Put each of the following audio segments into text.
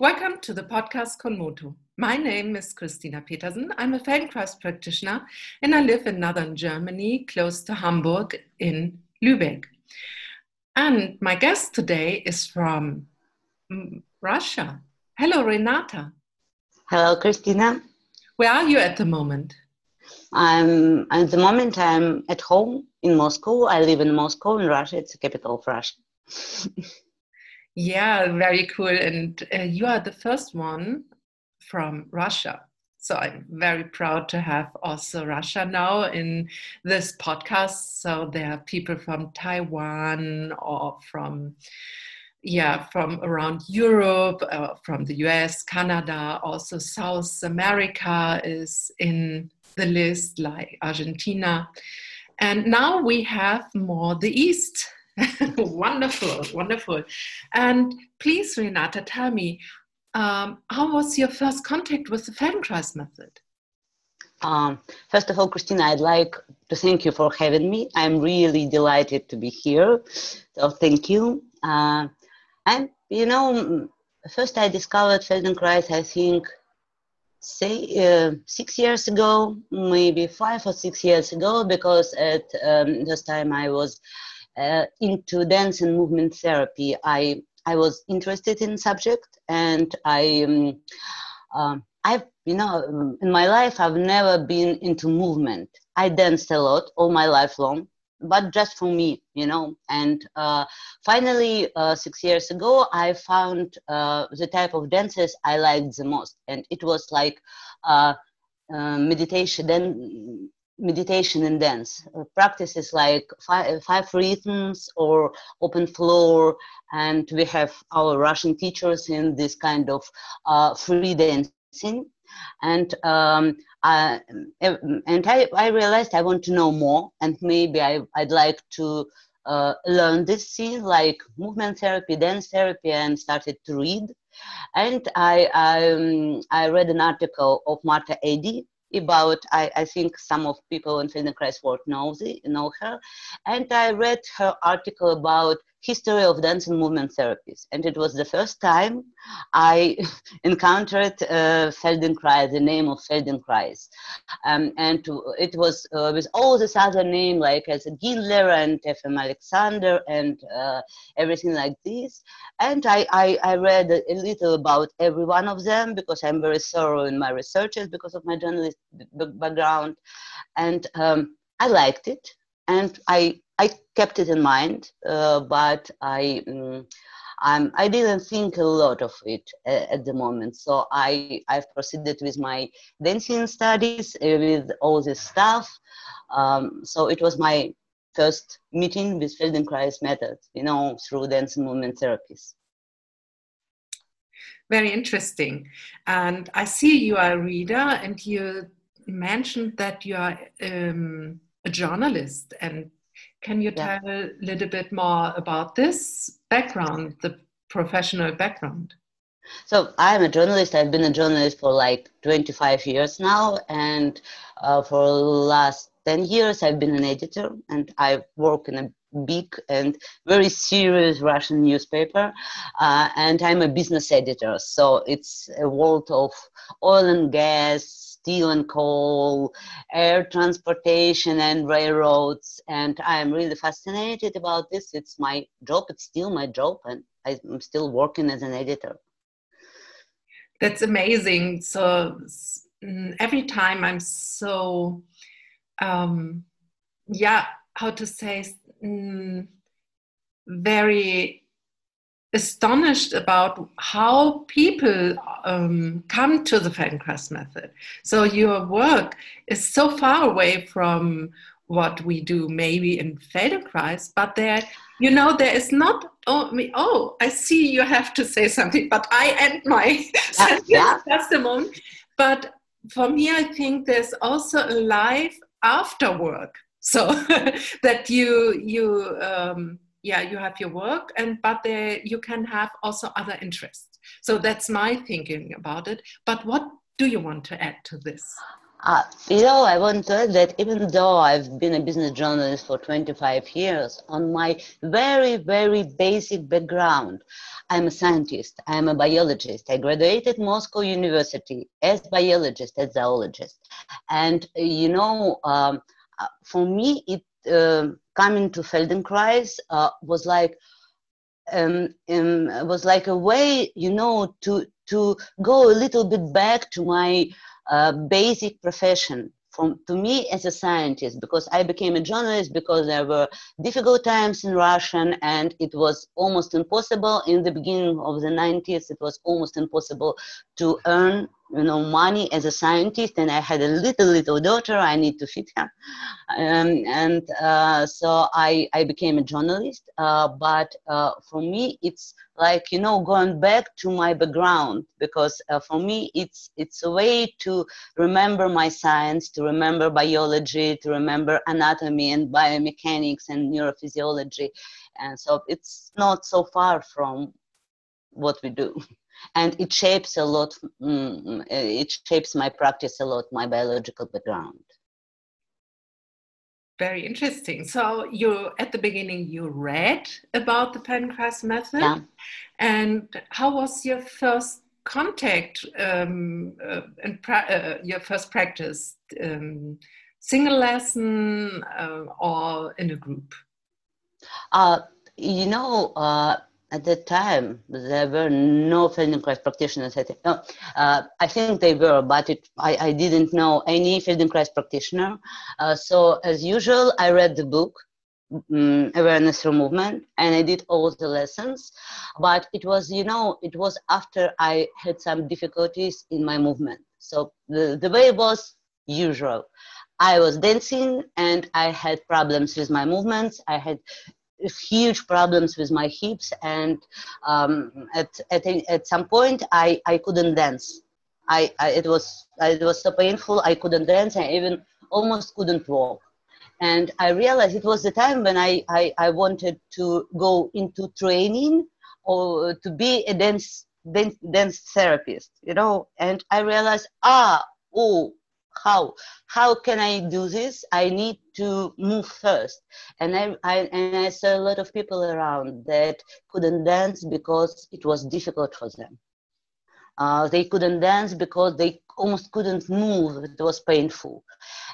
Welcome to the podcast Konmoto. My name is Christina Petersen. I'm a Feldenkrais practitioner and I live in northern Germany, close to Hamburg in Lübeck. And my guest today is from mm, Russia. Hello, Renata. Hello, Christina. Where are you at the moment? I'm at the moment I'm at home in Moscow. I live in Moscow in Russia. It's the capital of Russia. Yeah, very cool. And uh, you are the first one from Russia. So I'm very proud to have also Russia now in this podcast. So there are people from Taiwan or from yeah from around Europe, uh, from the US, Canada, also South America is in the list, like Argentina. And now we have more the East wonderful, wonderful. And please, Renata, tell me, um, how was your first contact with the Feldenkrais method? Um, first of all, Christina, I'd like to thank you for having me. I'm really delighted to be here. So thank you. Uh, and, you know, first I discovered Feldenkrais, I think, say uh, six years ago, maybe five or six years ago, because at um, this time I was uh, into dance and movement therapy. I I was interested in subject, and I um, uh, I've you know in my life I've never been into movement. I danced a lot all my life long, but just for me, you know. And uh, finally, uh, six years ago, I found uh, the type of dances I liked the most, and it was like uh, uh, meditation. Then meditation and dance uh, practices like five, five rhythms or open floor and we have our russian teachers in this kind of uh, free dancing and um, I, and I, I realized I want to know more and maybe I, I'd like to uh, learn this scene like movement therapy, dance therapy, and started to read. And I, I, um, I read an article of Marta Eddy, about I, I think some of people in Feldenkrais work knows the, know her. And I read her article about history of dance and movement therapies. And it was the first time I encountered uh, Feldenkrais, the name of Feldenkrais. Um, and to, it was uh, with all this other name, like as Gindler and FM Alexander and uh, everything like this. And I, I, I read a, little about every one of them because I'm very thorough in my researches because of my journalist background. And um, I liked it. And I I kept it in mind, uh, but I um, I didn't think a lot of it at, at the moment. So I I've proceeded with my dancing studies uh, with all this stuff. Um, so it was my first meeting with Feldenkrais method, you know, through dance and movement therapies. Very interesting. And I see you are a reader, and you mentioned that you are um, a journalist and can you yeah. tell a little bit more about this background, the professional background? So I'm a journalist. I've been a journalist for like 25 years now, and uh, for the last 10 years I've been an editor, and I work in a big and very serious Russian newspaper, uh, and I'm a business editor. So it's a world of oil and gas, steel and coal, air transportation and railroads. And I'm really fascinated about this. It's my job, it's still my job, and I'm still working as an editor. That's amazing. So every time I'm so, um, yeah, how to say, mm, very astonished about how people um, come to the Feldenkrais method. So your work is so far away from what we do maybe in Feldenkrais, but there, you know, there is not oh, me, oh, I see you have to say something, but I end my yeah, yeah. moment. But for me, I think there's also a life after work. So that you you um, yeah you have your work and but there you can have also other interests so that's my thinking about it but what do you want to add to this Uh, you know, I want to add that even though I've been a business journalist for 25 years, on my very, very basic background, I'm a scientist, I'm a biologist. I graduated Moscow University as biologist, as zoologist. And, you know, um, uh, for me, it uh, coming to Feldenkrais uh, was like, um, um, was like a way, you know, to to go a little bit back to my uh, basic profession. From to me as a scientist because I became a journalist because there were difficult times in Russian and it was almost impossible. In the beginning of the 90s it was almost impossible to earn you know money as a scientist and i had a little little daughter i need to feed her. Um, and uh, so I, I became a journalist uh, but uh, for me it's like you know going back to my background because uh, for me it's it's a way to remember my science to remember biology to remember anatomy and biomechanics and neurophysiology. And so it's not so far from what we do and it shapes a lot mm, it shapes my practice a lot my biological background. Very interesting. So you at the beginning you read about the feldenkrais method. Yeah. and how was your first contact um, uh, and uh, your first practice um, single lesson uh, or in a group? Uh, you know uh, at that time there were no Feldenkrais practitioners. I think, no, uh, I think they were, but it, I, I didn't know any Feldenkrais practitioner. Uh, so as usual, I read the book, um, Awareness through Movement, and I did all the lessons. But it was, you know, it was after I had some difficulties in my movement. So the, the way was usual. I was dancing and I had problems with my movements. I had huge problems with my hips and um, at, at, at some point I, I couldn't dance. I, I, it was it was so painful I couldn't dance I even almost couldn't walk and I realized it was the time when I, I, I wanted to go into training or to be a dance, dance dance therapist you know and I realized ah oh how? How can i do this? I need to move first. And I, I, and I saw a lot of people around that couldn't dance because it was difficult for them. Uh, they couldn't dance because they almost couldn't move. It was painful.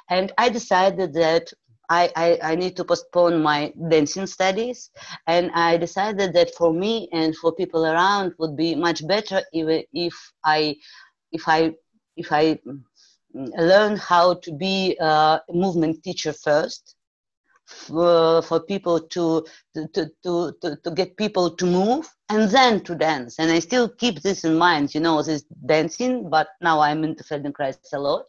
And i decided that I, I, I, need to postpone my dancing studies. And i decided that for me and for people around would be much better if, if i if i if i learn how to be a movement teacher first for, for people to, to, to, to, to get people to move and then to dance. And I still keep this in mind, you know, this dancing, but now I'm into Feldenkrais a lot.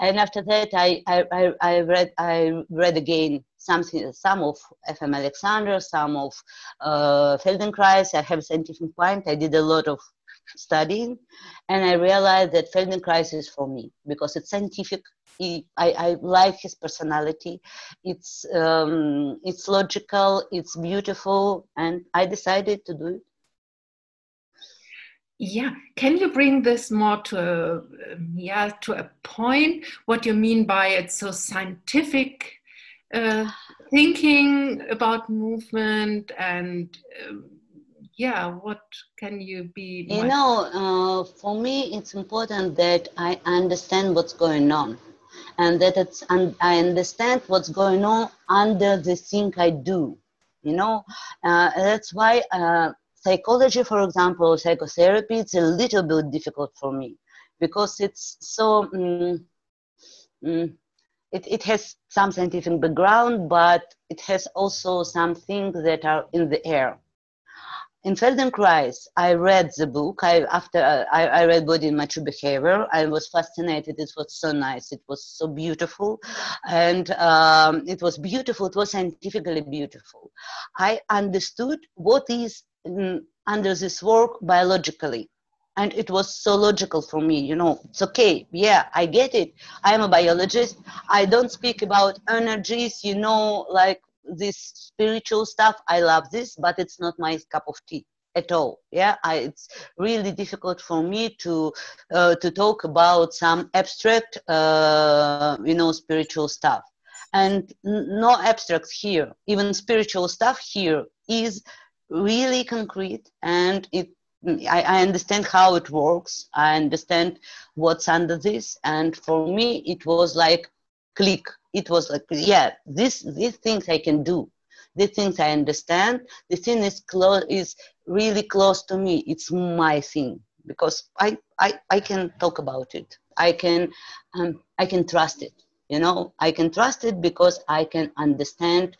And after that, I, I, I, read, I read again something, some of FM Alexander, some of uh, Feldenkrais. I have a scientific point. I did a lot of studying and i realized that feldenkrais is for me because it's scientific. I, I like his personality. It's um, it's logical it's beautiful and i decided to do it. Yeah. Can you bring this more to a, yeah to a point? What you mean by it's so scientific uh, thinking about movement and um, yeah what can you be you know uh, for me it's important that i understand what's going on and that it's and i understand what's going on under the thing i do you know? Uh, that's why uh, psychology for example psychotherapy it's a little bit difficult for me because it's so um, um, it, it has some scientific background but it has also some things that are in the air in Feldenkrais, I read the book. I after uh, I, I, read Body and Mature Behavior. I was fascinated. It was so nice. It was so beautiful, and um, it was beautiful. It was scientifically beautiful. I understood what is in, under this work biologically, and it was so logical for me. You know, it's okay. Yeah, I get it. I am a biologist. I don't speak about energies. You know, like this spiritual stuff i love this but it's not my cup of tea at all. Yeah, I, it's really difficult for me to uh, to talk about some abstract, uh, you know, spiritual stuff. And no abstracts here. Even spiritual stuff here is really concrete, and it. I, I understand how it works. I understand what's under this, and for me, it was like click. It was like, yeah, this these things I can do the things I understand. The thing is close is really close to me. It's my thing because I, I, I can talk about it. I can um, I can trust it. You know, I can trust it because I can understand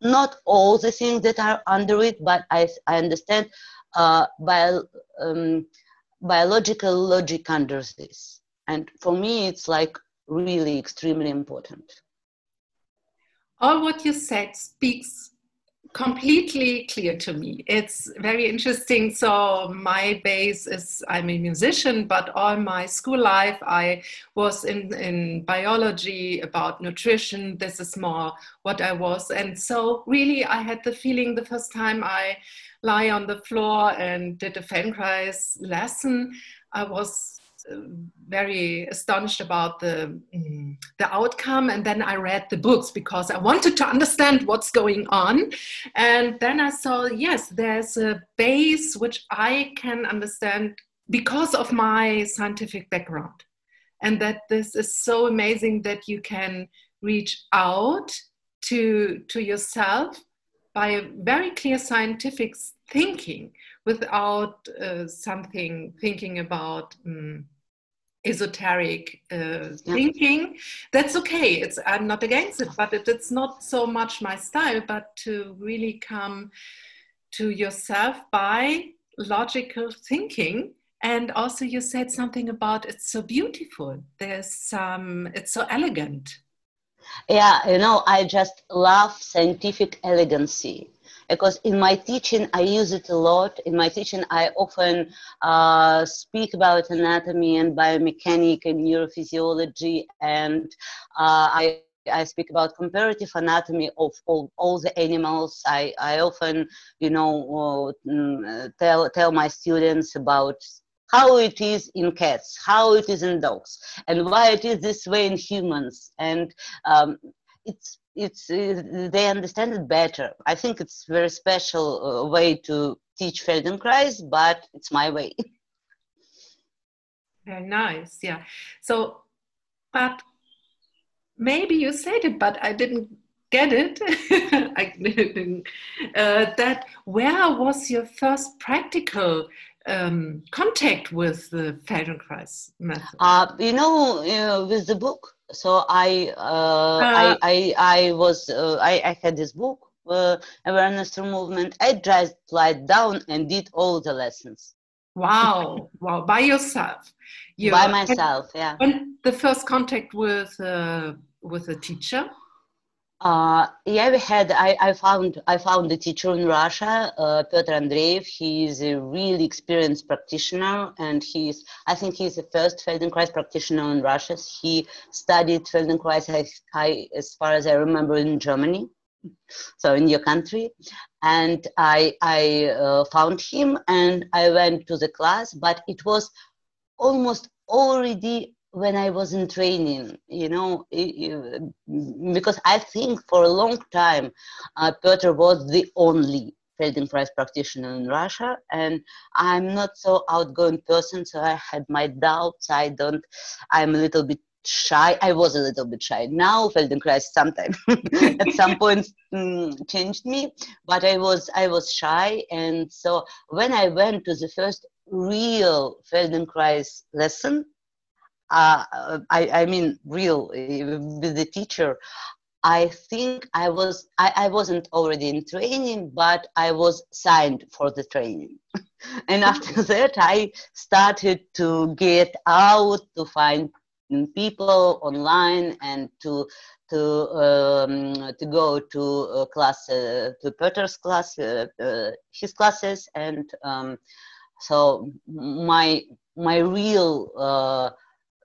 not all the things that are under it, but I, I understand uh, bio, um, biological logic under this. And for me, it's like really extremely important all what you said speaks completely clear to me. It's very interesting. So my base is I'm a musician, but all my school life I was in, in biology about nutrition. This is more what I was. And so really I had the feeling the first time I lie on the floor and did a Feldenkrais lesson, I was very astonished about the the outcome. And then i read the books because i wanted to understand what's going on. And then i saw yes there's a base which i can understand because of my scientific background. And that this is so amazing that you can reach out to to yourself by a very clear scientific thinking without uh, something thinking about um, esoteric uh, thinking that's okay. It's i'm not against it but it, it's not so much my style but to really come to yourself by logical thinking. And also you said something about it's so beautiful. There's some it's so elegant. Yeah you know i just love scientific elegancy because in my teaching I use it a lot. In my teaching, I often uh, speak about anatomy and biomechanics and neurophysiology, and uh, I I speak about comparative anatomy of all, all the animals. I, I often, you know, uh, tell, tell my students about how it is in cats, how it is in dogs, and why it is this way in humans. And um, it's it's uh, they understand it better. I think it's very special uh, way to teach Feldenkrais, but it's my way. Very nice, yeah. So, but maybe you said it, but I didn't get it. I didn't. Uh, that where was your first practical um, contact with the Feldenkrais method? Uh, you know, uh, with the book so I, uh, uh, I, I, I was, uh, I, I had this book, uh, awareness through movement. I just lied down and did all the lessons. Wow, wow, by yourself. You, by myself, yeah. And the first contact with uh, with a teacher. Uh, yeah, we had. I, I found I found a teacher in Russia, uh, Petr Andreev. He is a really experienced practitioner, and he's. I think he's the first Feldenkrais practitioner in Russia. He studied Feldenkrais, I, I, as far as I remember, in Germany, so in your country. And I I uh, found him, and I went to the class, but it was almost already when I was in training, you know, because I think for a long time, uh, Petr was the only Feldenkrais practitioner in Russia, and I'm not so outgoing person, so I had my doubts. I don't, I'm a little bit shy. I was a little bit shy. Now Feldenkrais sometimes at some point mm, changed me, but I was I was shy, and so when I went to the first real Feldenkrais lesson uh, I, I mean, real eh, with the teacher, I think I was I, I wasn't already in training, but I was signed for the training. and after that, I started to get out to find people online and to to um, to go to uh, class uh, to Petr's class, uh, uh, his classes, and um, so my my real uh,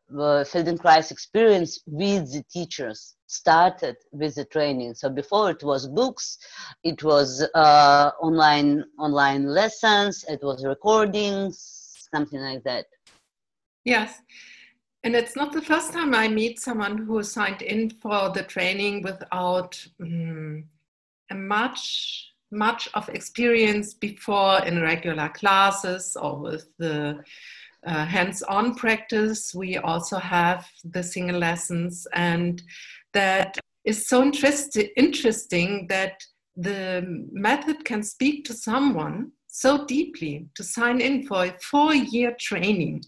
the Feldenkrais experience with the teachers started with the training. So before it was books, it was uh, online online lessons, it was recordings, something like that. Yes. And it's not the first time I meet someone who signed in for the training without um, much much of experience before in regular classes or with the uh, hands-on practice. We also have the single lessons, and that is so interest- interesting that the method can speak to someone so deeply to sign in for a four-year training.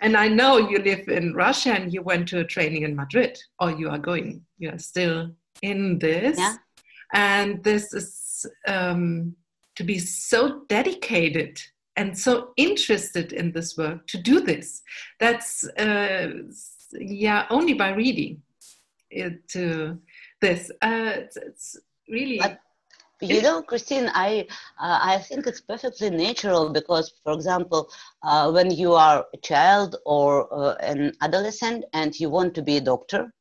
And I know you live in Russia and you went to a training in Madrid, or you are going. You are still in this, yeah. and this is um, to be so dedicated and so interested in this work to do this. That's uh, yeah, only by reading it to this. Uh, it's, it's, really. But, you know, Christine, I uh, I think it's perfectly natural because, for example, uh, when you are a child or uh, an adolescent and you want to be a doctor,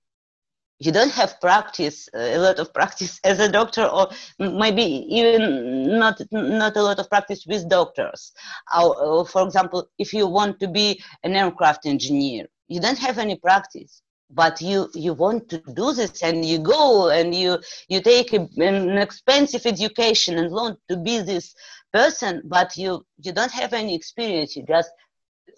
you don't have practice a lot of practice as a doctor or maybe even not not a lot of practice with doctors. Uh, for example if you want to be an aircraft engineer you don't have any practice but you you want to do this and you go and you you take a, an expensive education and learn to be this person but you you don't have any experience. You just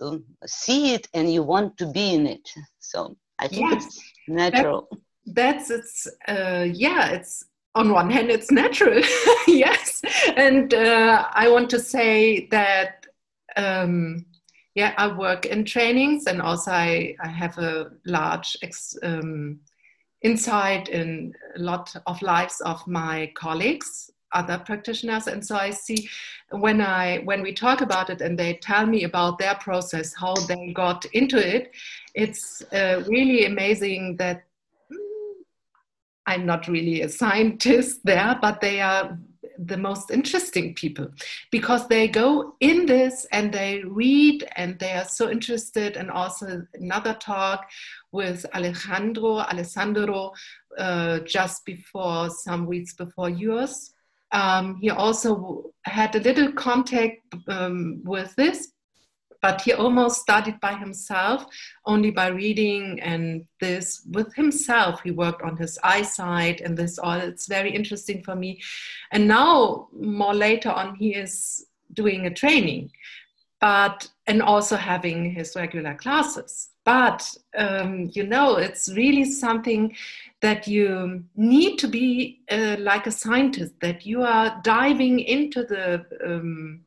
um, see it and you want to be in it. So i think yes. it's natural that's it's uh, yeah it's on one hand it's natural yes. And uh, i want to say that um, yeah i work in trainings and also i, I have a large ex, um, insight in a lot of lives of my colleagues other practitioners. And so i see when i when we talk about it and they tell me about their process how they got into it it's uh, really amazing that I'm not really a scientist there, but they are the most interesting people because they go in this and they read and they are so interested. And also another talk with Alejandro, Alessandro, uh, just before some weeks before yours. Um, he also had a little contact um, with this but he almost studied by himself, only by reading and this with himself. He worked on his eyesight and this all. It's very interesting for me. And now, more later on, he is doing a training, but and also having his regular classes. But um, you know, it's really something that you need to be uh, like a scientist. That you are diving into the um,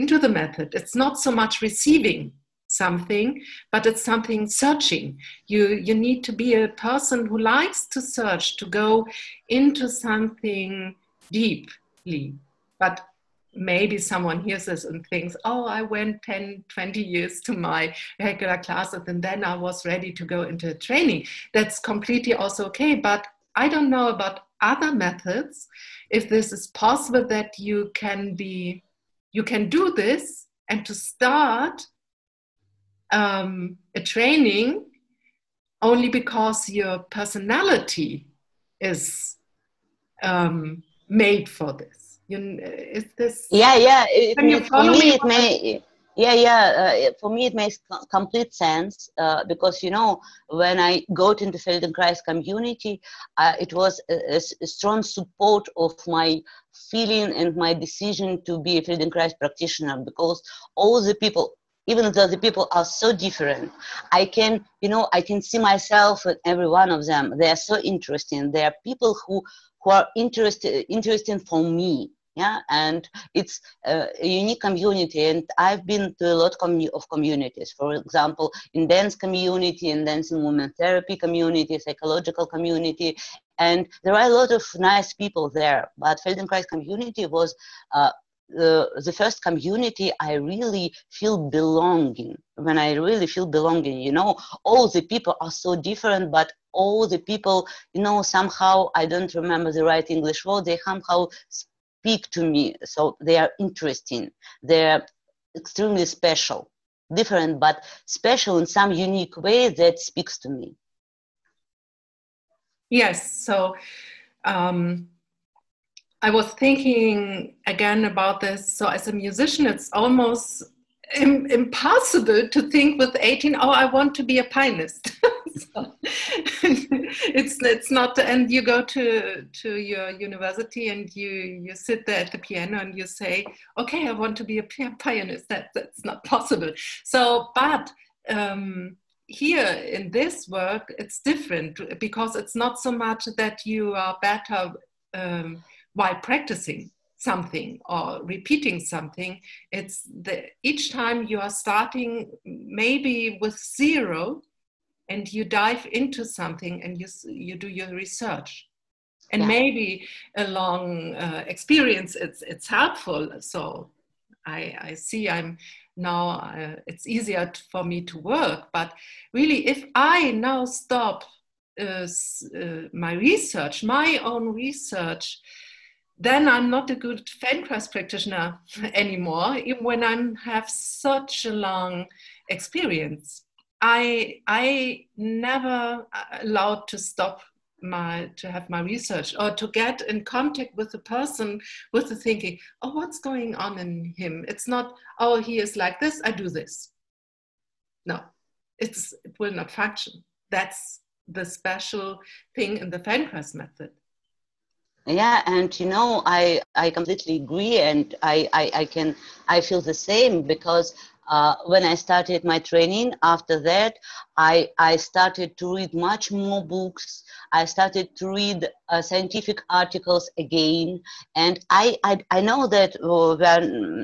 into the method. It's not so much receiving something, but it's something searching. You, you need to be a person who likes to search, to go into something deeply. But maybe someone hears this and thinks, oh, I went 10, 20 years to my regular classes and then I was ready to go into training. That's completely also okay. But I don't know about other methods, if this is possible that you can be you can do this and to start um, a training only because your personality is um, made for this. You, is this? Yeah, yeah. It, can you follow me? It may, yeah, yeah. Uh, for me, it makes complete sense uh, because you know when I got into the Feldenkrais community, uh, it was a, a, strong support of my feeling and my decision to be a Feldenkrais practitioner because all the people, even though the people are so different, I can, you know, I can see myself in every one of them. They are so interesting. They are people who who are interested interesting for me yeah and it's a, unique community and i've been to a lot of communities for example in dance community in dance and women therapy community psychological community and there are a lot of nice people there but feldenkrais community was uh, the, the first community I really feel belonging. When I really feel belonging, you know, all the people are so different, but all the people, you know, somehow I don't remember the right English word. They somehow speak to me. So they are interesting. They're extremely special. different but special in some unique way that speaks to me yes so um, i was thinking again about this so as a musician it's almost impossible to think with 18 oh i want to be a pianist. It's it's not and you go to to your university and you you sit there at the piano and you say okay i want to be a pianist. That that's not possible. So but um, here in this work it's different because it's not so much that you are better um, while practicing something or repeating something it's the each time you are starting maybe with zero and you dive into something and you you do your research. And yeah. maybe along uh, experience it's it's helpful. So i i see i'm now uh, it's easier for me to work. But really if i now stop uh, uh my research my own research then I'm not a good Feldenkrais practitioner anymore, even when I have such a long experience. I I never uh, allowed to stop my to have my research or to get in contact with the person with the thinking, oh, what's going on in him? It's not, oh, he is like this, I do this. No, it's it will not function. That's the special thing in the Feldenkrais method yeah and you know i i completely agree and i i, I can i feel the same because uh, when I started my training, after that, I, I started to read much more books. I started to read uh, scientific articles again. And I, I, I know that uh,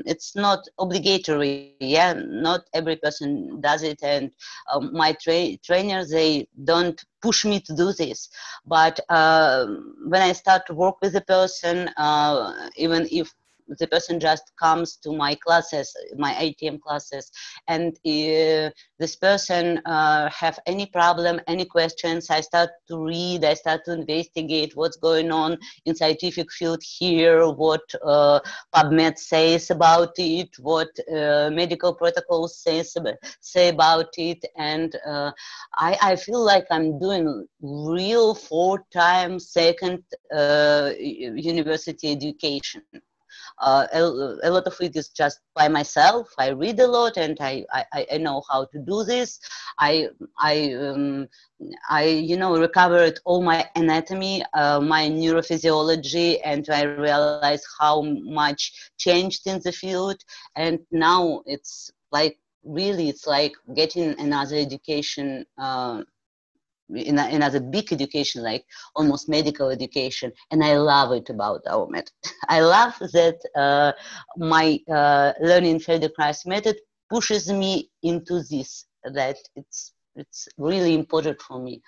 it's not obligatory. Yeah, not every person does it. And um, my tra- trainers, they don't push me to do this. But uh, when I start to work with a person, uh, even if the person just comes to my classes, my ATM classes, and uh, this person uh, have any problem, any questions, I start to read, I start to investigate what's going on in scientific field here, what uh, PubMed says about it, what medical protocols says say about it, and I, I feel like I'm doing real four-time second uh, university education uh, a, a, lot of it is just by myself. I read a lot and I, I, I know how to do this. I, I, um, I you know, recovered all my anatomy, uh, my neurophysiology, and I realized how much changed in the field. And now it's like really, it's like getting another education. Uh, in, a, in as a big education, like almost medical education, and I love it about our method. I love that uh, my uh, learning Feldenkrais method pushes me into this. That it's it's really important for me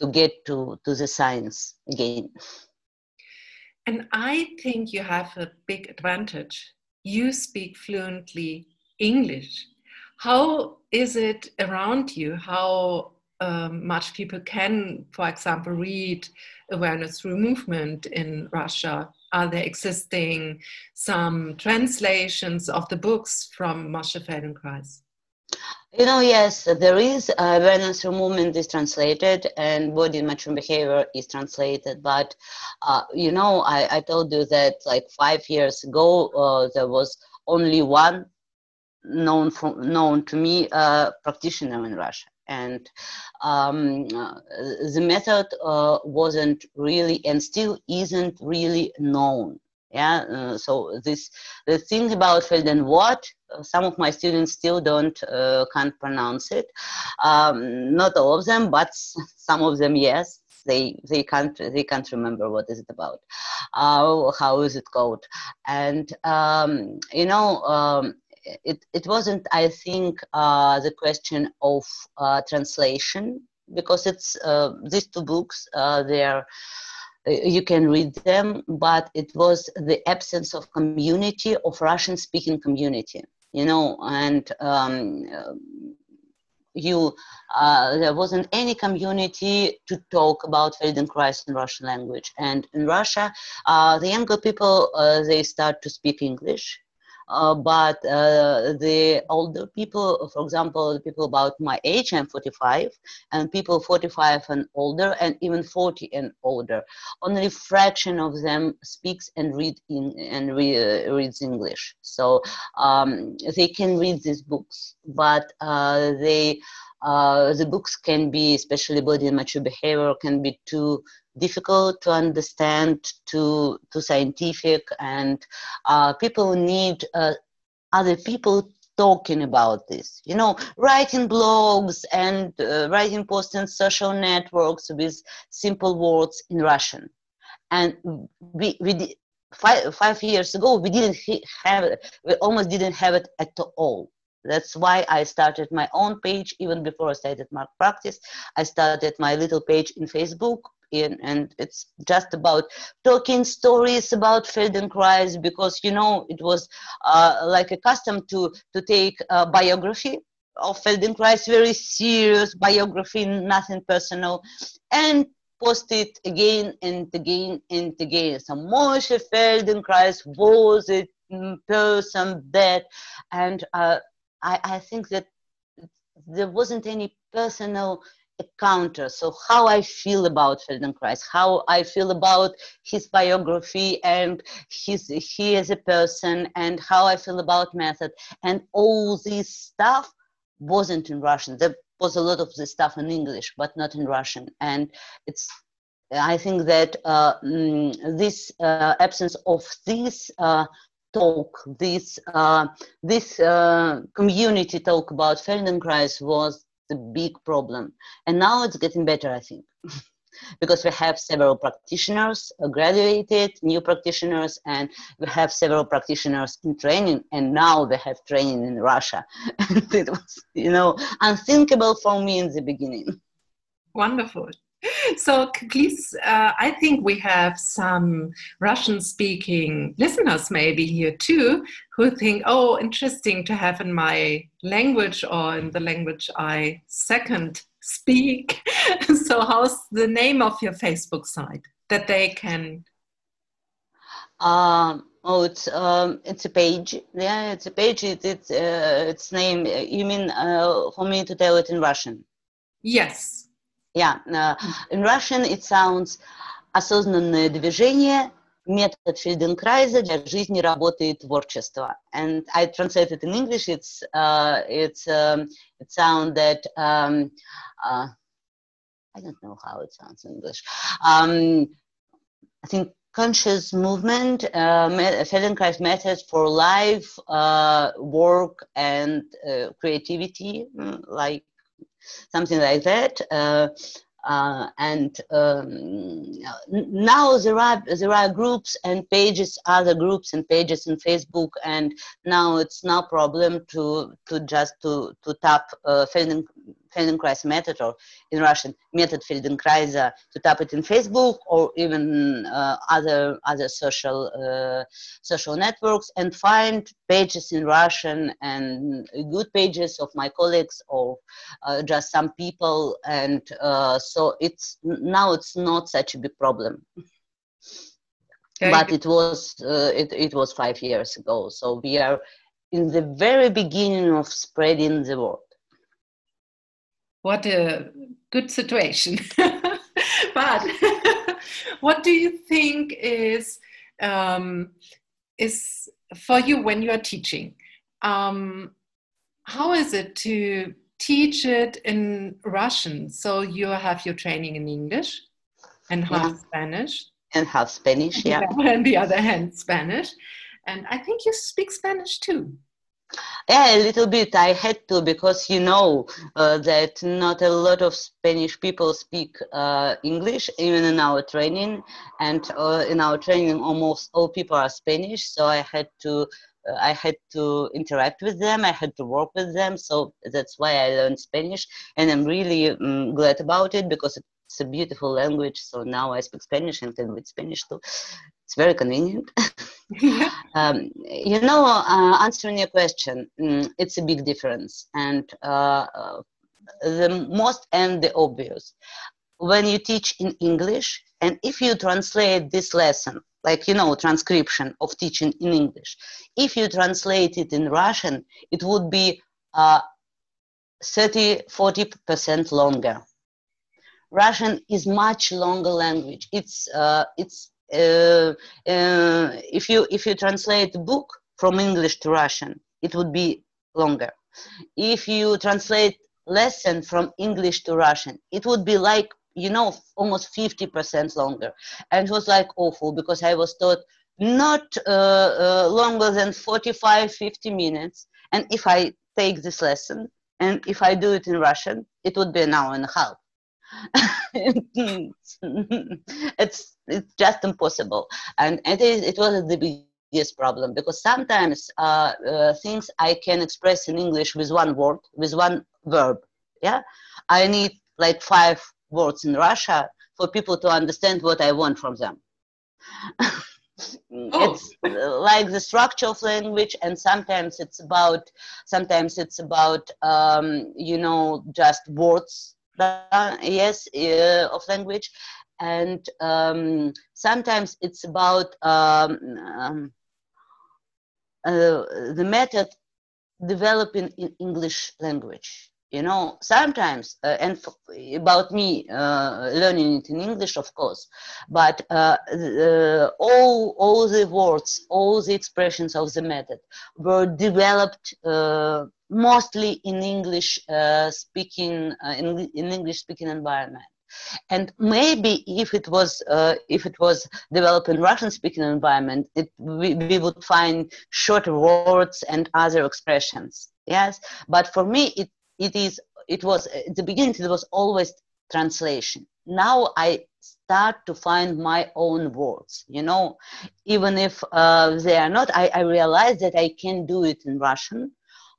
to get to to the science again. And I think you have a big advantage. You speak fluently English. How is it around you? How um, much people can, for example, read awareness through movement in Russia? Are there existing some translations of the books from Moshe Feldenkrais? You know, yes, there is uh, awareness through movement is translated and body mature behavior is translated. But, uh, you know, I, I told you that like five years ago, uh, there was only one known, from, known to me uh, practitioner in Russia and um, uh, the method uh, wasn't really and still isn't really known. Yeah uh, so this the thing about Feldenkrais uh, some of my students still don't uh, can't pronounce it. Um, not all of them but some of them yes they they can't they can't remember what is it about. Uh, how is it called? And um, you know um, it, it wasn't, I think, uh, the question of uh, translation because it's uh, these two books, uh, they're uh, you can read them, but it was the absence of community of Russian-speaking community, you know, and um, you uh, there wasn't any community to talk about Feldenkrais in Russian language. And in Russia, the younger people they start to speak English, uh, but uh, the older people, for example, the people about my age, I'm 45, and people 45 and older, and even 40 and older, only a fraction of them speaks and read in and re, uh, reads English. So um, they can read these books, but uh, they uh, the books can be, especially body and mature behavior, can be too difficult to understand, to too scientific, and uh, people need uh, other people talking about this. You know, writing blogs and uh, writing posts in social networks with simple words in Russian, and we we. Five, five years ago, we didn't have it. We almost didn't have it at all that's why I started my own page even before I started my practice. I started my little page in Facebook in, and it's just about talking stories about Feldenkrais because you know it was uh, like a custom to to take a biography of Feldenkrais, very serious biography, nothing personal, and post it again and again and again. So Moshe Feldenkrais was a person that, and uh, I, I think that there wasn't any personal encounter. So how I feel about Feldenkrais, how I feel about his biography and his he as a person, and how I feel about method, and all this stuff wasn't in Russian. There was a lot of this stuff in English, but not in Russian, and it's. I think that uh, mm, this uh, absence of this uh, talk, this uh, this uh, community talk about Feldenkrais was the big problem, and now it's getting better, I think, because we have several practitioners graduated, new practitioners, and we have several practitioners in training, and now they have training in Russia. it was, you know, unthinkable for me in the beginning. Wonderful. So please, uh, I think we have some Russian speaking listeners maybe here too who think, oh, interesting to have in my language or in the language I second speak. so, how's the name of your Facebook site that they can? Um, oh, it's um, it's a page. Yeah, it's a page. It, it's uh, its name. You mean uh, for me to tell it in Russian? Yes. Yeah, uh, in Russian it sounds осознанное движение, метод Фельденкрайза для жизни, работы и творчества. And I translate it in English. It's uh, it's um, it sounds that um, uh, I don't know how it sounds in English. Um, I think conscious movement, uh, Feldenkrais method for life, uh, work, and uh, creativity, mm, like something like that. Uh, uh, and um, now there are there are groups and pages, other groups and pages in Facebook, and now it's no problem to to just to to tap uh, Feldenkrais method or in Russian method Feldenkrais to tap it in Facebook or even uh, other other social uh, social networks and find pages in Russian and good pages of my colleagues or uh, just some people and uh, so it's now it's not such a big problem. Okay. But it was uh, it, it was five years ago, so we are in the very beginning of spreading the word what a good situation. but what do you think is um, is for you when you are teaching? Um, how is it to teach it in Russian? So you have your training in English and half yeah. Spanish. And half Spanish, yeah. yeah. And the other hand, Spanish. And I think you speak Spanish too. Yeah, a little bit. I had to because you know uh, that not a lot of Spanish people speak uh, English, even in our training. And uh, in our training, almost all people are Spanish. So I had to, uh, I had to interact with them. I had to work with them. So that's why I learned Spanish, and I'm really um, glad about it because it's a beautiful language. So now I speak Spanish and can read Spanish too. It's very convenient. um, you know, uh, answering your question, mm, it's a big difference. And uh, the most and the obvious. When you teach in English, and if you translate this lesson like you know transcription of teaching in english if you translate it in russian it would be uh, 30 40% longer russian is much longer language it's uh, it's uh, uh, if you if you translate book from english to russian it would be longer if you translate lesson from english to russian it would be like you know, almost 50% longer. And it was like awful because I was taught not uh, uh, longer than 45, 50 minutes. And if I take this lesson and if I do it in Russian, it would be an hour and a half. it's it's just impossible, and it is it was the biggest problem because sometimes uh, uh, things I can express in English with one word, with one verb. Yeah, I need like five words in Russia for people to understand what I want from them. oh. It's like the structure of language, and sometimes it's about sometimes it's about um, you know just words. Uh, yes, uh, of language, and um, sometimes it's about um, um uh, the method developing in English language you know. Sometimes uh, and about me uh, learning it in english of course. But uh, all all the words all the expressions of the method were developed uh, mostly in english uh, speaking uh, in, in english speaking environment. And maybe if it was uh, if it was developed in Russian speaking environment, it, we, we would find shorter words and other expressions. Yes, but for me, it it is it was at the beginning it was always translation. Now i start to find my own words you know? Even if uh, they are not I, I realize that i can do it in russian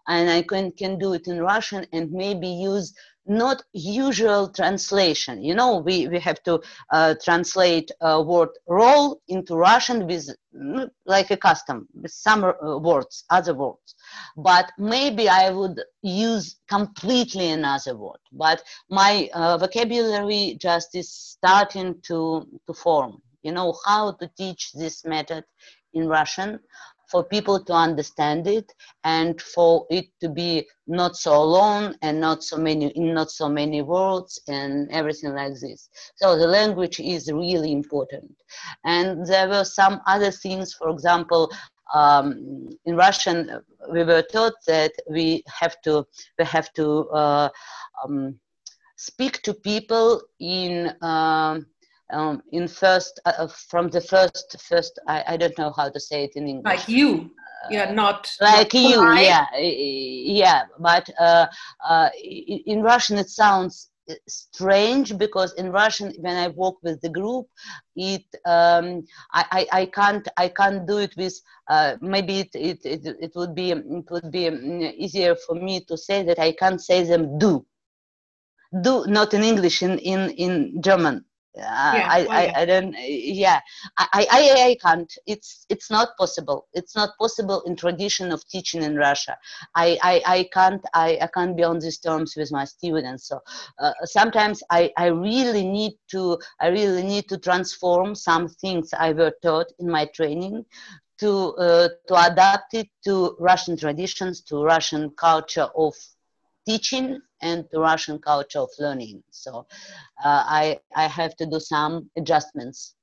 and i can, can do it in russian and maybe use not usual translation. You know, we, we have to uh, translate a word roll into Russian with mm, like a custom, with some uh, words, other words. But maybe I would use completely another word. But my uh, vocabulary just is starting to, to form. You know, how to teach this method in Russian for people to understand it and for it to be not so long and not so many in not so many words and everything like this. So the language is really important. And there were some other things for example um, in Russian, we were taught that we have to we have to uh, um, speak to people in um, um, in first uh, uh, from the first first I, I don't know how to say it in english. Like you. Yeah not like not you yeah yeah but uh, uh, in russian it sounds uh, strange because in russian when i work with the group it um, I, I, I can't i can't do it with uh, maybe it, it, it, it would be it would be um, easier for me to say that i can't say them do. Do not in english in in in german yeah, I, I, yeah. I, don't yeah I, I i can't. It's it's not possible. It's not possible in tradition of teaching in russia. I i, I can't I, I can't be on these terms with my students. So uh, sometimes i i really need to i really need to transform some things i were taught in my training to uh, to adapt it to russian traditions to russian culture of teaching and the Russian culture of learning. So uh, I, I have to do some adjustments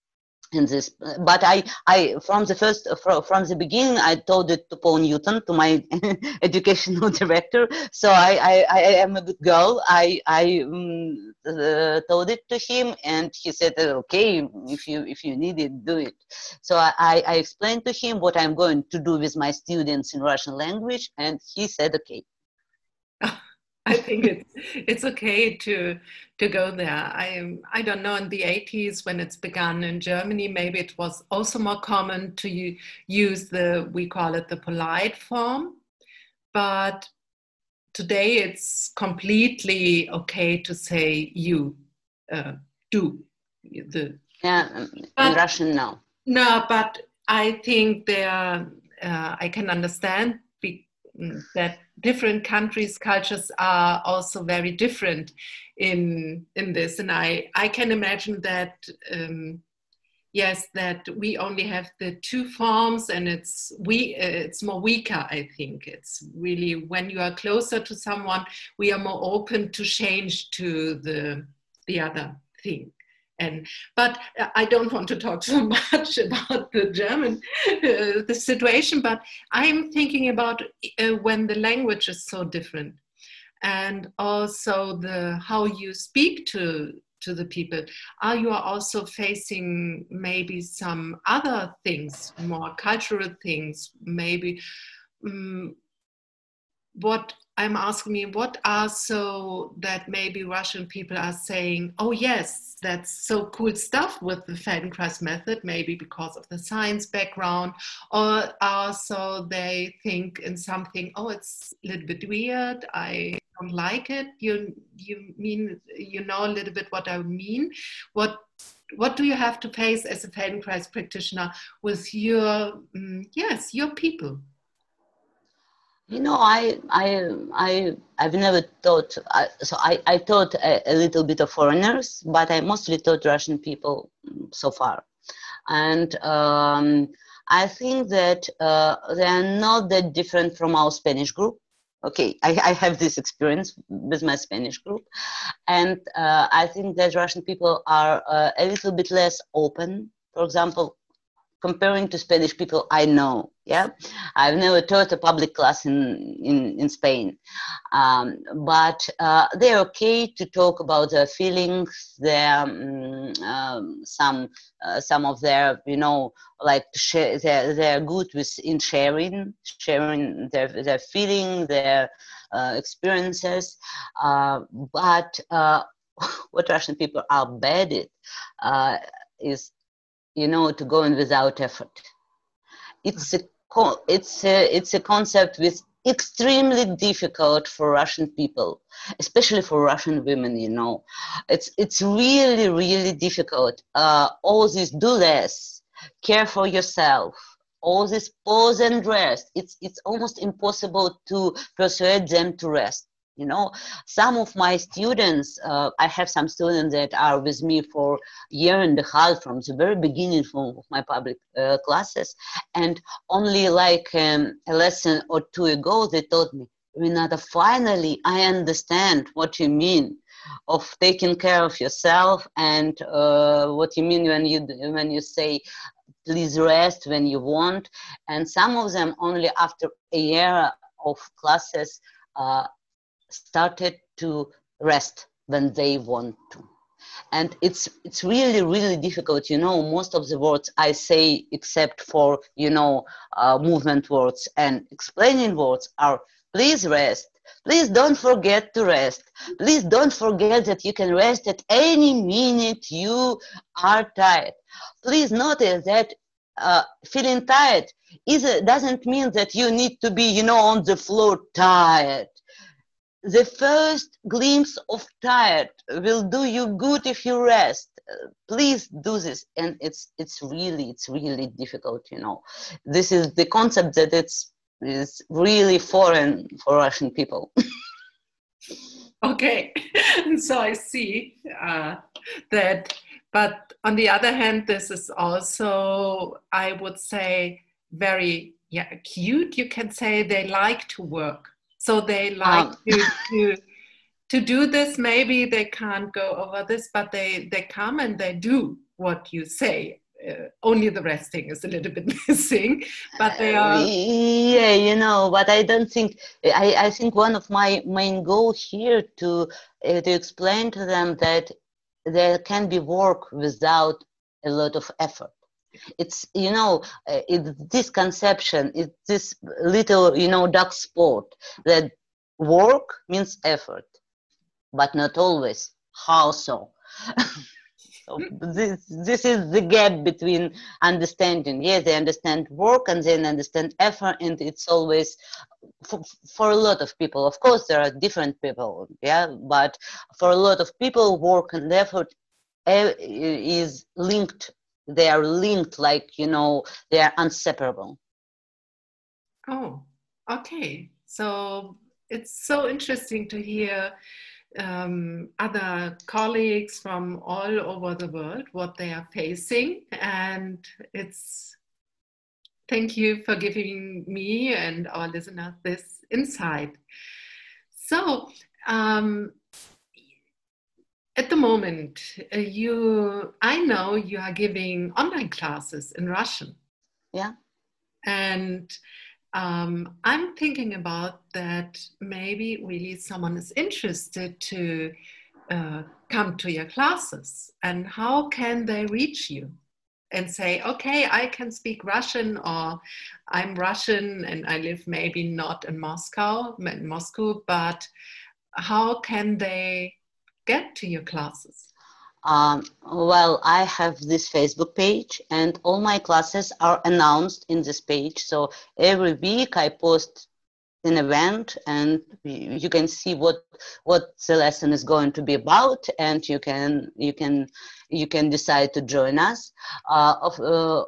in this but i i from the first from the beginning i told it to paul newton to my educational director. So I, I i am a good girl. I i um, uh, told it to him and he said okay if you if you need it do it. So i i explained to him what i'm going to do with my students in russian language and he said okay I think it's it's okay to to go there. I I don't know in the 80s when it's begun in Germany, maybe it was also more common to use the we call it the polite form, but today it's completely okay to say you uh, do the yeah in but, Russian no no but I think there uh, I can understand that different countries cultures are also very different in in this and i i can imagine that um, yes, that we only have the two forms, and it's we it's more weaker. I think it's really when you are closer to someone, we are more open to change to the the other thing and but i don't want to talk so much about the german uh, the situation but i'm thinking about uh, when the language is so different and also the how you speak to to the people. Are you also facing maybe some other things more cultural things maybe um, what I'm asking me, what are so that maybe Russian people are saying, oh, yes, that's so cool stuff with the Feldenkrais method, maybe because of the science background, or also they think in something, oh, it's a little bit weird, I don't like it. You, you mean, you know a little bit what I mean. What what do you have to face as a Feldenkrais practitioner with your, um, yes, your people? You know, I, I, I, I've never taught. I, so I, I taught a, a, little bit of foreigners, but I mostly taught Russian people so far, and um, I think that uh, they are not that different from our Spanish group. Okay, I, I have this experience with my Spanish group, and uh, I think that Russian people are uh, a little bit less open. For example, comparing to Spanish people I know. Yeah, I've never taught a public class in in, in Spain, um, but uh, they're okay to talk about their feelings, their um, um, some uh, some of their you know like share, they're they're good with in sharing sharing their their feeling their uh, experiences, uh, but uh, what Russian people are bad at uh, is you know, to go in without effort. It's a, it's a, it's a concept with extremely difficult for Russian people, especially for Russian women. You know, it's it's really really difficult. Uh, all this do less, care for yourself, all this pause and rest. It's it's almost impossible to persuade them to rest you know some of my students uh, i have some students that are with me for year and a half from the very beginning of my public uh, classes. And only like um, a lesson or two ago they told me renata finally i understand what you mean of taking care of yourself and uh, what you mean when you when you say please rest when you want and some of them only after a year of classes uh, started to rest when they want to. And it's it's really really difficult you know most of the words i say except for you know uh, movement words and explaining words are please rest. Please don't forget to rest. Please don't forget that you can rest at any minute you are tired. Please notice that uh, feeling tired is doesn't mean that you need to be you know on the floor tired the first glimpse of tired will do you good if you rest. Please do this. And it's it's really it's really difficult you know. This is the concept that it's is really foreign for russian people. Okay. So i see uh, that but on the other hand this is also i would say very yeah cute you can say. They like to work so they like um. to, to to do this. Maybe they can't go over this, but they they come and they do what you say. Uh, only the resting is a little bit missing, but they are. Yeah, you know, but I don't think. I I think one of my main goals here to uh, to explain to them that there can be work without a lot of effort it's you know uh, it's this conception it's this little you know dark spot that work means effort but not always how so so this this is the gap between understanding. Yes they understand work and then understand effort and it's always for, for a lot of people of course there are different people yeah but for a lot of people work and effort eh, is linked they are linked like you know they are inseparable oh okay so it's so interesting to hear um, other colleagues from all over the world what they are facing. And it's thank you for giving me and our listeners this insight. So, um, at the moment, uh, you, I know you are giving online classes in Russian. Yeah. And um, I'm thinking about that maybe really someone is interested to uh, come to your classes and how can they reach you and say, okay, I can speak Russian or I'm Russian and I live maybe not in Moscow, in Moscow, but how can they get to your classes? Um, well, I have this Facebook page, and all my classes are announced in this page. So every week I post an event, and you can see what what the lesson is going to be about, and you can you can you can decide to join us. Uh, uh,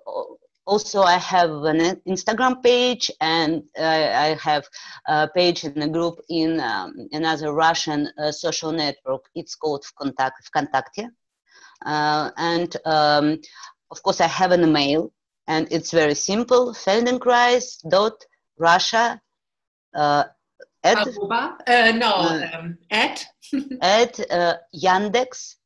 also i have an instagram page and i have a page in a group in um, another russian uh, social network. It's called vkontakte, vkontakte. Uh, and um, of course i have an email and it's very simple feldenkrais dot russia uh, at uh, no uh, um, at? at uh, yandex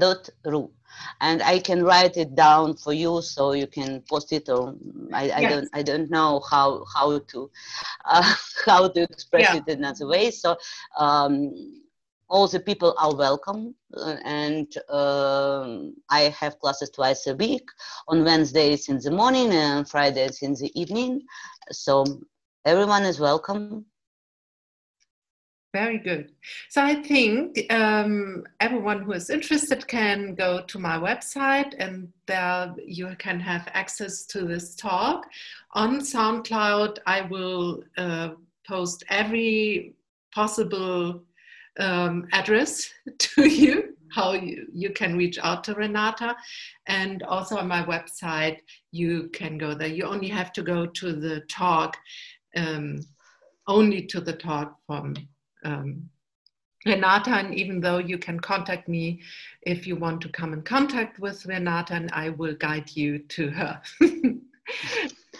dot ru and I can write it down for you so you can post it or I, I yes. don't I don't know how how to uh, how to express yeah. it in another way so um, all the people are welcome uh, and uh, I have classes twice a week on Wednesdays in the morning and Fridays in the evening so everyone is welcome very good. So I think um, everyone who is interested can go to my website and there you can have access to this talk. On SoundCloud, I will uh, post every possible um, address to you, how you, you can reach out to Renata. And also on my website, you can go there. You only have to go to the talk, um, only to the talk from um, Renata, and even though you can contact me if you want to come in contact with Renata, and I will guide you to her.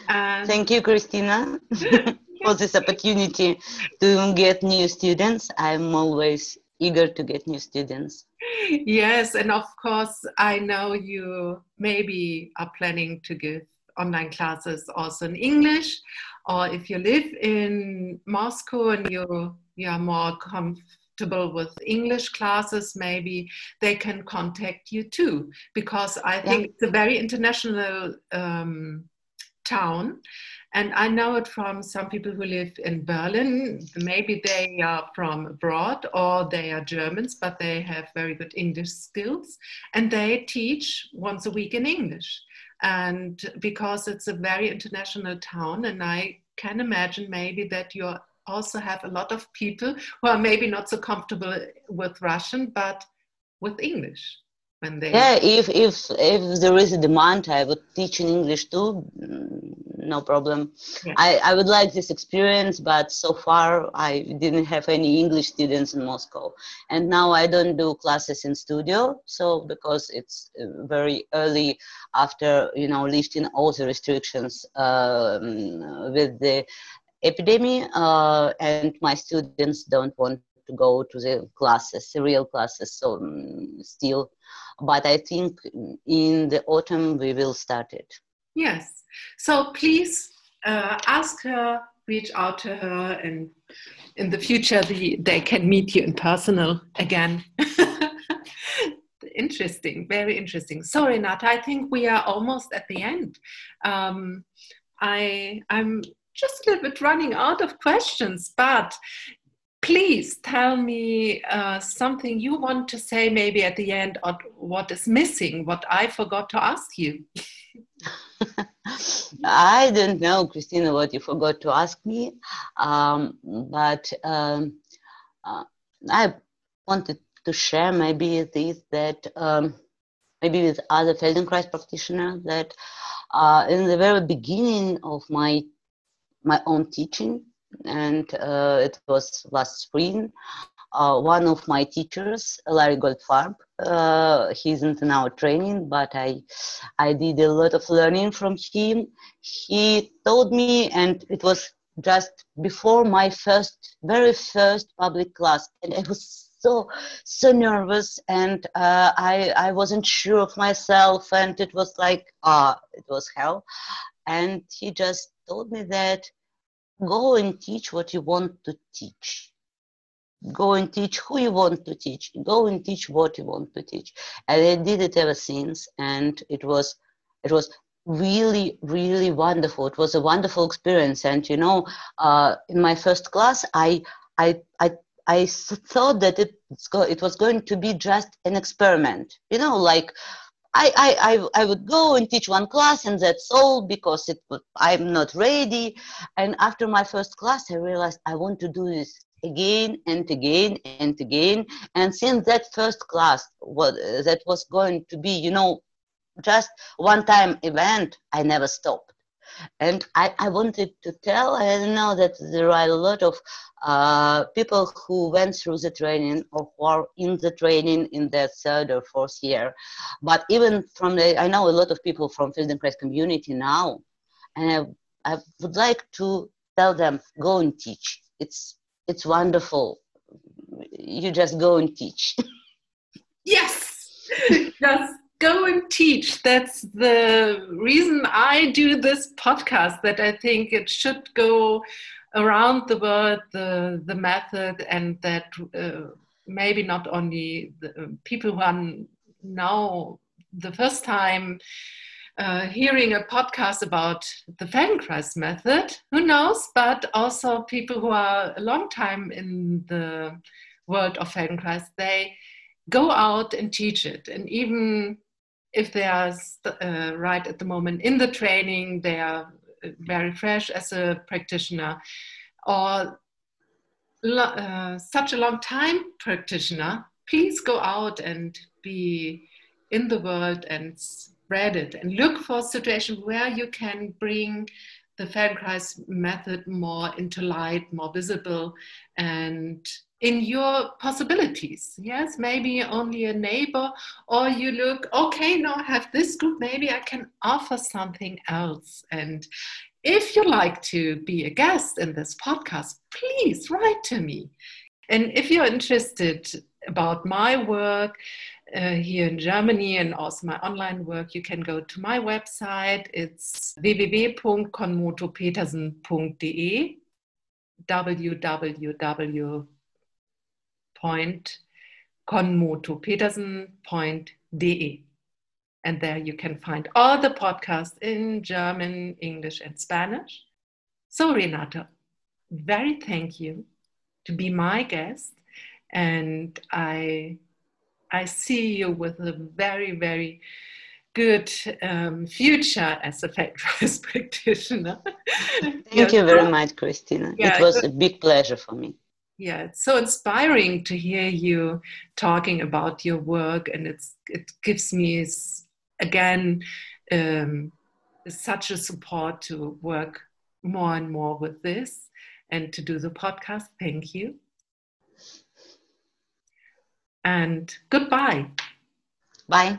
Thank you, Christina, for this opportunity to get new students. I'm always eager to get new students. Yes, and of course, I know you maybe are planning to give online classes also in English, or if you live in Moscow and you you are more comfortable with English classes, maybe they can contact you too, because I think yeah. it's a very international um, town. And I know it from some people who live in Berlin. Maybe they are from abroad or they are Germans, but they have very good English skills. And they teach once a week in English. And because it's a very international town, and I can imagine maybe that you're also have a lot of people who are maybe not so comfortable with Russian, but with English. When they yeah, if if if there is a demand, I would teach in English too. Mm, no problem. Yeah. I, I would like this experience, but so far I didn't have any English students in Moscow. And now I don't do classes in studio, so because it's uh, very early after you know lifting all the restrictions um, with the epidemic uh, and my students don't want to go to the classes the real classes so um, still but i think in the autumn we will start it. Yes. So please uh, ask her reach out to her and in the future the, they can meet you in personal again. Interesting very interesting. So renata i think we are almost at the end. Um, i i'm just a little bit running out of questions, but please tell me uh, something you want to say maybe at the end or what is missing, what I forgot to ask you. I don't know, Christina, what you forgot to ask me, um, but um, uh, I wanted to share maybe this that um, maybe with other Feldenkrais practitioners that uh, in the very beginning of my my own teaching, and uh, it was last spring. uh, one of my teachers, Larry Goldfarb. Uh, isn't now training, but I, I did a lot of learning from him. He told me, and it was just before my first, very first public class, and I was so so nervous and uh, I I wasn't sure of myself and it was like ah it was hell and he just told me that go and teach what you want to teach. Go and teach who you want to teach. Go and teach what you want to teach. And i did it ever since and it was it was really really wonderful. It was a wonderful experience. And you know uh, in my first class i i i I thought that it, it was going to be just an experiment, you know, like I, I, I, would go and teach one class and that's all because it I'm not ready. And after my first class, I realized I want to do this again and again and again. And since that first class, what that was going to be, you know, just one time event, I never stopped. And I, I wanted to tell, I know that there are a lot of uh, people who went through the training or who are in the training in their third or fourth year. But even from the, I know a lot of people from Feldenkrais community now, and I, I would like to tell them, go and teach. It's, it's wonderful. You just go and teach. Yes, yes go and teach. That's the reason I do this podcast, that I think it should go around the world, the, the method, and that uh, maybe not only the uh, people who are now the first time uh, hearing a podcast about the Feldenkrais method, who knows, but also people who are a long time in the world of Feldenkrais, they go out and teach it. And even if they are uh, right at the moment in the training, they are uh, very fresh as a practitioner, or uh, such a long time practitioner, please go out and be in the world and spread it and look for a situation where you can bring the Feldenkrais method more into light, more visible, and in your possibilities. Yes, maybe only a neighbor, or you look, okay, now I have this group, maybe I can offer something else. And if you like to be a guest in this podcast, please write to me. And if you're interested about my work, uh, here in Germany and also my online work, you can go to my website. It's www.konmotopetersen.de www konmotopetersen.de. And there you can find all the podcasts in German, English, and Spanish. So, Renata, very thank you to be my guest. And I, I see you with a very, very good um, future as a Feldenkrais practitioner. Thank yes. you very much, Christina. Yeah, it was a big pleasure for me yeah it's so inspiring to hear you talking about your work and it's it gives me again um, such a support to work more and more with this and to do the podcast thank you and goodbye. Bye